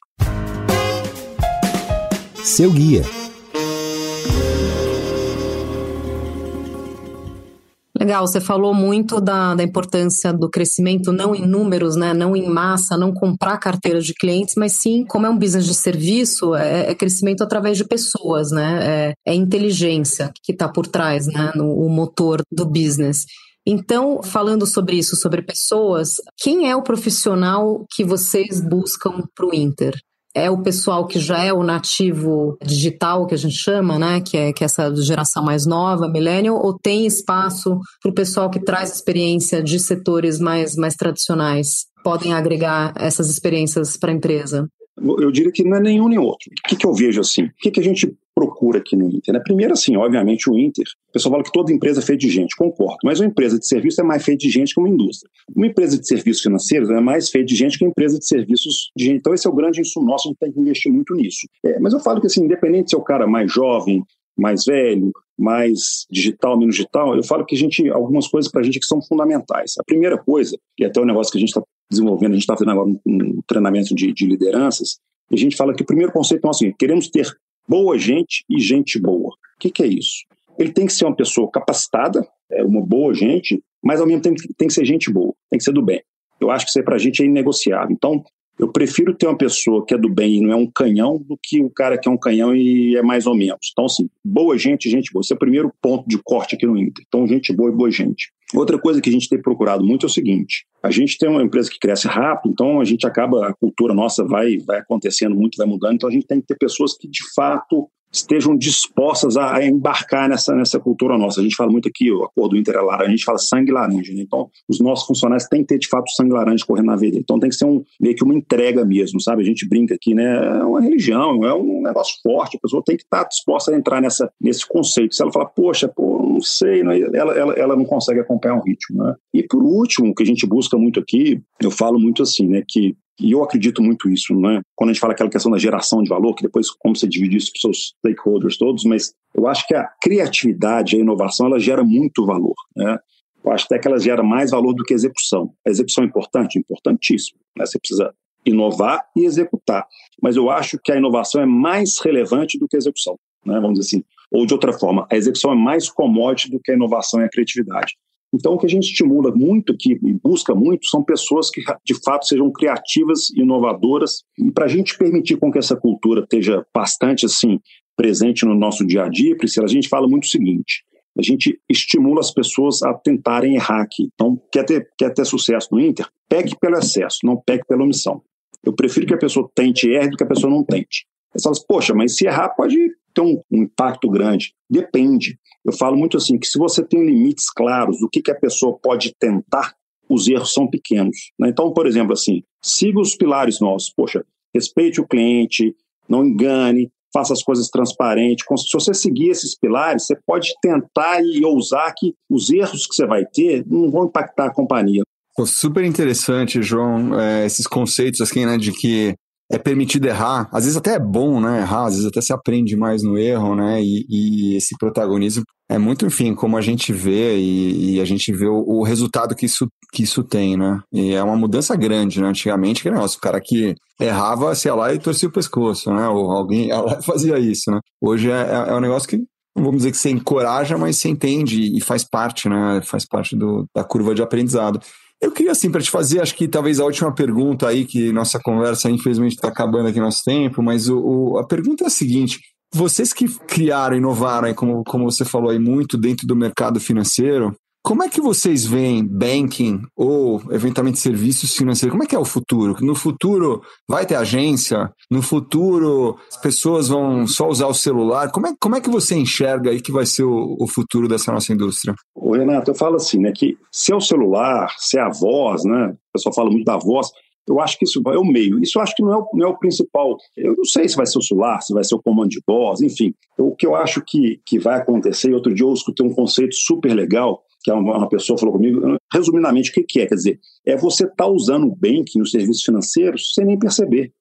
Seu guia Legal, você falou muito da, da importância do crescimento, não em números, né, não em massa, não comprar carteira de clientes, mas sim, como é um business de serviço, é, é crescimento através de pessoas, né, é, é inteligência que está por trás, né, no, o motor do business. Então, falando sobre isso, sobre pessoas, quem é o profissional que vocês buscam para o Inter? É o pessoal que já é o nativo digital, que a gente chama, né? Que é, que é essa geração mais nova, millennial, ou tem espaço para o pessoal que traz experiência de setores mais, mais tradicionais? Podem agregar essas experiências para a empresa? Eu diria que não é nenhum nem outro. O que, que eu vejo assim? O que, que a gente procura aqui no Inter? Né? Primeiro, assim, obviamente, o Inter, o pessoal fala que toda empresa é feita de gente, concordo, mas uma empresa de serviço é mais feita de gente que uma indústria. Uma empresa de serviços financeiros é mais feita de gente que uma empresa de serviços de gente. Então, esse é o grande insumo nosso, a gente tem que investir muito nisso. É, mas eu falo que, assim, independente se é o cara mais jovem, mais velho, mais digital, menos digital, eu falo que a gente, algumas coisas para a gente que são fundamentais. A primeira coisa, e até o negócio que a gente está desenvolvendo, a gente está fazendo agora um, um treinamento de, de lideranças, a gente fala que o primeiro conceito é o seguinte: queremos ter boa gente e gente boa. O que, que é isso? Ele tem que ser uma pessoa capacitada, é uma boa gente, mas ao mesmo tempo tem que ser gente boa, tem que ser do bem. Eu acho que isso aí para a gente é inegociável. Então, eu prefiro ter uma pessoa que é do bem e não é um canhão do que o cara que é um canhão e é mais ou menos. Então, assim, boa gente, gente boa. Esse é o primeiro ponto de corte aqui no Inter. Então, gente boa e boa gente. Outra coisa que a gente tem procurado muito é o seguinte: a gente tem uma empresa que cresce rápido, então a gente acaba, a cultura nossa vai, vai acontecendo muito, vai mudando, então a gente tem que ter pessoas que de fato estejam dispostas a, a, embarcar nessa, nessa cultura nossa. A gente fala muito aqui, o acordo inter é laranja, a gente fala sangue laranja. Né? Então, os nossos funcionários têm que ter, de fato, sangue laranja correndo na veia. Então, tem que ser um, meio que uma entrega mesmo, sabe? A gente brinca aqui, né? É uma religião, é um negócio forte. A pessoa tem que estar disposta a entrar nessa, nesse conceito. Se ela falar, poxa, pô, não sei, não, ela, ela, ela não consegue acompanhar o ritmo, né? E, por último, o que a gente busca muito aqui, eu falo muito assim, né? Que e eu acredito muito nisso, né? Quando a gente fala aquela questão da geração de valor, que depois como você divide isso para os seus stakeholders todos, mas eu acho que a criatividade, a inovação, ela gera muito valor, né? Eu acho até que ela gera mais valor do que a execução. A execução é importante? Importantíssimo. Né? Você precisa inovar e executar. Mas eu acho que a inovação é mais relevante do que a execução. Né? Vamos dizer assim. Ou de outra forma, a execução é mais commodity do que a inovação e a criatividade. Então, o que a gente estimula muito que, e busca muito são pessoas que, de fato, sejam criativas, inovadoras, e para a gente permitir com que essa cultura esteja bastante assim presente no nosso dia a dia, Priscila, a gente fala muito o seguinte, a gente estimula as pessoas a tentarem errar aqui. Então, quer ter, quer ter sucesso no Inter? Pegue pelo excesso, não pegue pela omissão. Eu prefiro que a pessoa tente e erre do que a pessoa não tente. Você fala, poxa, mas se errar pode ter um, impacto grande. Depende. Eu falo muito assim que se você tem limites claros do que, que a pessoa pode tentar, os erros são pequenos. Né? Então, por exemplo, assim, siga os pilares nossos. Poxa, respeite o cliente, não engane, faça as coisas transparentes. Se você seguir esses pilares, você pode tentar e ousar que os erros que você vai ter não vão impactar a companhia. Super interessante, João, é, esses conceitos assim, né, de que é permitido errar, às vezes até é bom, né, errar, às vezes até se aprende mais no erro, né, e, e esse protagonismo é muito, enfim, como a gente vê e, e a gente vê o, o, resultado que isso, que isso tem, né? E é uma mudança grande, né? Antigamente, que o cara que errava, sei lá, e torcia o pescoço, né? Ou alguém fazia isso, né? Hoje é, é, é um negócio que vamos dizer que você encoraja, mas você entende e faz parte, né? Faz parte do, da curva de aprendizado. Eu queria, assim, para te fazer, acho que talvez a última pergunta aí, que nossa conversa, infelizmente, está acabando aqui nosso tempo, mas o, o, a pergunta é a seguinte: vocês que criaram, inovaram, como, como você falou aí, muito dentro do mercado financeiro, como é que vocês veem banking ou, eventualmente, serviços financeiros? Como é que é o futuro? No futuro vai ter agência? No futuro as pessoas vão só usar o celular? Como é, como é que você enxerga aí que vai ser o, o futuro dessa nossa indústria? O Renato, eu falo assim, né, que se é o celular, se é a voz, né, o pessoal fala muito da voz, eu acho que isso é o meio. Isso acho que não é o, não é o principal. Eu não sei se vai ser o celular, se vai ser o comando de voz, enfim. O que eu acho que, que vai acontecer, e outro dia eu escutei um conceito super legal, que uma, uma pessoa falou comigo, resumidamente, o que, é? Quer dizer, é você estar tá usando o banking, os serviços financeiros, sem nem perceber.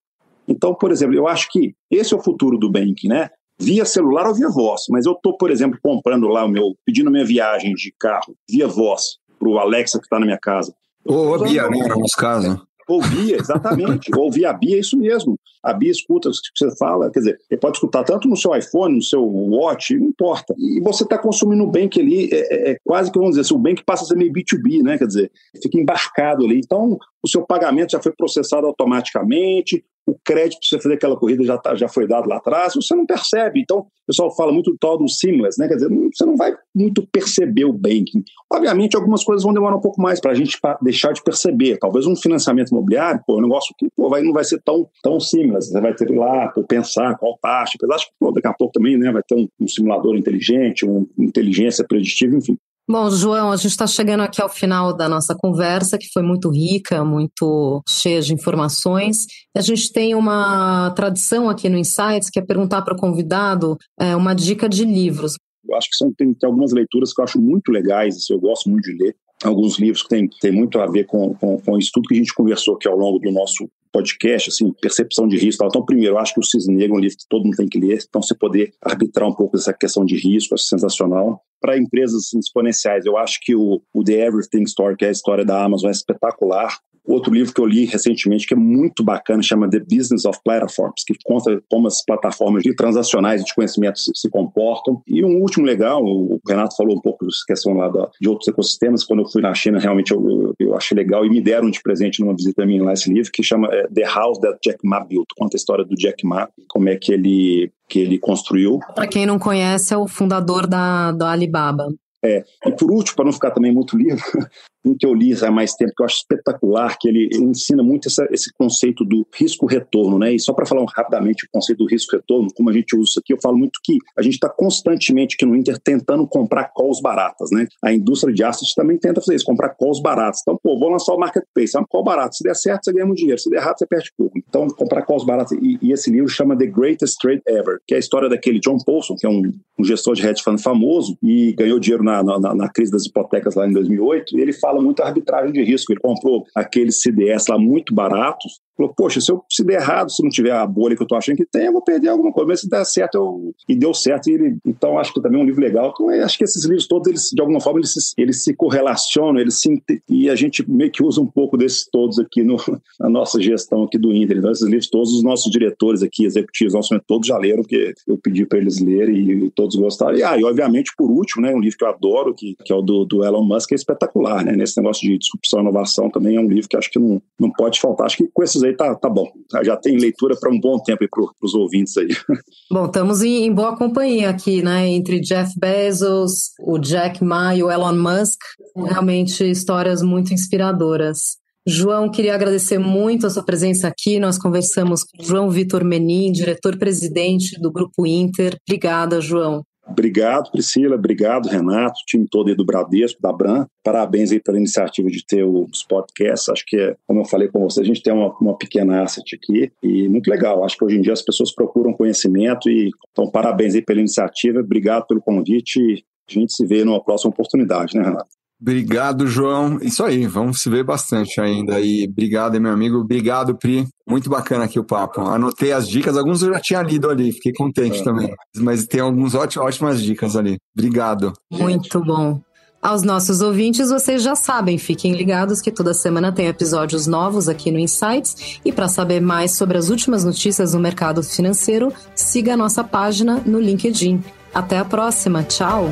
Então, por exemplo, eu acho que esse é o futuro do banking, né? Via celular ou via voz. Mas eu estou, por exemplo, comprando lá o meu, pedindo minha viagem de carro via voz para o Alexa que está na minha casa. Ou a Bia, né, no nosso caso. Ouvia, exatamente. Ouvir a Bia é isso mesmo. A Bia escuta o que você fala, quer dizer, ele pode escutar tanto no seu iPhone, no seu watch, não importa. E você está consumindo o Bank ali, é, é, é, quase que, vamos dizer, assim, o Bank passa a ser meio B2B, né? Quer dizer, fica embarcado ali. Então, o seu pagamento já foi processado automaticamente, o crédito para você fazer aquela corrida já, tá, já foi dado lá atrás, você não percebe. Então, o pessoal fala muito do tal do seamless, né? Quer dizer, você não vai muito perceber o banking. Obviamente, algumas coisas vão demorar um pouco mais para a gente deixar de perceber. Talvez um financiamento imobiliário, pô, é um negócio que pô, vai, não vai ser tão, tão seamless. Você vai ter que lá, pô, pensar qual taxa. Apesar de que, pô, daqui a pouco também né, vai ter um, um simulador inteligente, uma inteligência preditiva, enfim. Bom, João, a gente está chegando aqui ao final da nossa conversa, que foi muito rica, muito cheia de informações. A gente tem uma tradição aqui no Insights, que é perguntar para o convidado é, uma dica de livros. Eu acho que são, tem, tem, algumas leituras que eu acho muito legais, assim, eu gosto muito de ler. Alguns livros que têm tem muito a ver com, com, com isso tudo que a gente conversou aqui ao longo do nosso podcast, assim, percepção de risco. Então, primeiro, eu acho que o Cisne Negro é um livro que todo mundo tem que ler, então você poder arbitrar um pouco essa questão de risco, acho sensacional. Para empresas assim, exponenciais, eu acho que o, o The Everything Story, que é a história da Amazon, é espetacular. Outro livro que eu li recentemente, que é muito bacana, chama The Business of Platforms, que conta como as plataformas de transacionais de conhecimento se, se comportam. E um último legal, o Renato falou um pouco dessa questão lá da, de outros ecossistemas. Quando eu fui na China, realmente eu, eu, eu, achei legal e me deram de presente numa visita minha lá esse livro, que chama é, The House That Jack Ma Built. Conta a história do Jack Ma, como é que ele que ele construiu. Para quem não conhece, é o fundador da, da Alibaba. É, e por último, para não ficar também muito livro, (laughs) um que eu li há mais tempo, que eu acho espetacular, que ele, ele ensina muito essa, esse conceito do risco-retorno, né? E só para falar rapidamente o conceito do risco-retorno, como a gente usa isso aqui, eu falo muito que a gente está constantemente aqui no Inter tentando comprar calls baratas, né? A indústria de assets também tenta fazer isso, comprar calls baratas. Então, pô, vou lançar o marketplace, é um call barato. Se der certo, você ganha muito dinheiro. Se der errado, você perde pouco. Então, comprar calls baratas. E, e, esse livro chama The Greatest Trade Ever, que é a história daquele John Paulson, que é um, um gestor de hedge fund famoso e ganhou dinheiro na, na, na crise das hipotecas lá em 2008. E ele fala fala muito arbitragem de risco. Ele comprou aqueles CDS lá muito baratos, falou, poxa, se, eu, se der errado, se não tiver a bolha que eu estou achando que tem, eu vou perder alguma coisa, mas se der certo, eu... e deu certo, e ele... então acho que também é um livro legal. Então, acho que esses livros todos, eles, de alguma forma, eles se, eles se correlacionam, eles se... e a gente meio que usa um pouco desses todos aqui no, (laughs) na nossa gestão aqui do Inter. Então, esses livros todos, os nossos diretores aqui, executivos, nossos todos já leram, porque eu pedi para eles lerem e todos gostaram. E, ah, e obviamente, por último, né, um livro que eu adoro, que, que é o do, do Elon Musk, que é espetacular, né, nesse negócio de disrupção e inovação também é um livro que acho que não, não pode faltar. Acho que com esses aí tá, tá bom. Já tem leitura para um bom tempo para os ouvintes aí. (laughs) Bom, estamos em, em, boa companhia aqui, né? Entre Jeff Bezos, o Jack Ma e o Elon Musk. Realmente histórias muito inspiradoras. João, queria agradecer muito a sua presença aqui. Nós conversamos com João Vitor Menin, diretor-presidente do Grupo Inter. Obrigada, João. Obrigado, Priscila. Obrigado, Renato, time todo aí do Bradesco, da Bran. Parabéns aí pela iniciativa de ter os podcasts. Acho que, é, como eu falei com você, a gente tem uma, uma pequena asset aqui e muito legal. Acho que hoje em dia as pessoas procuram conhecimento e então parabéns aí pela iniciativa. Obrigado pelo convite a gente se vê numa próxima oportunidade, né, Renato? Obrigado, João. Isso aí, vamos se ver bastante ainda. E obrigado, meu amigo. Obrigado, Pri. Muito bacana aqui o papo. Anotei as dicas, alguns eu já tinha lido ali, fiquei contente é. também. Mas tem algumas ótimas dicas ali. Obrigado. Muito bom. Aos nossos ouvintes, vocês já sabem, fiquem ligados que toda semana tem episódios novos aqui no Insights. E para saber mais sobre as últimas notícias no mercado financeiro, siga a nossa página no LinkedIn. Até a próxima. Tchau!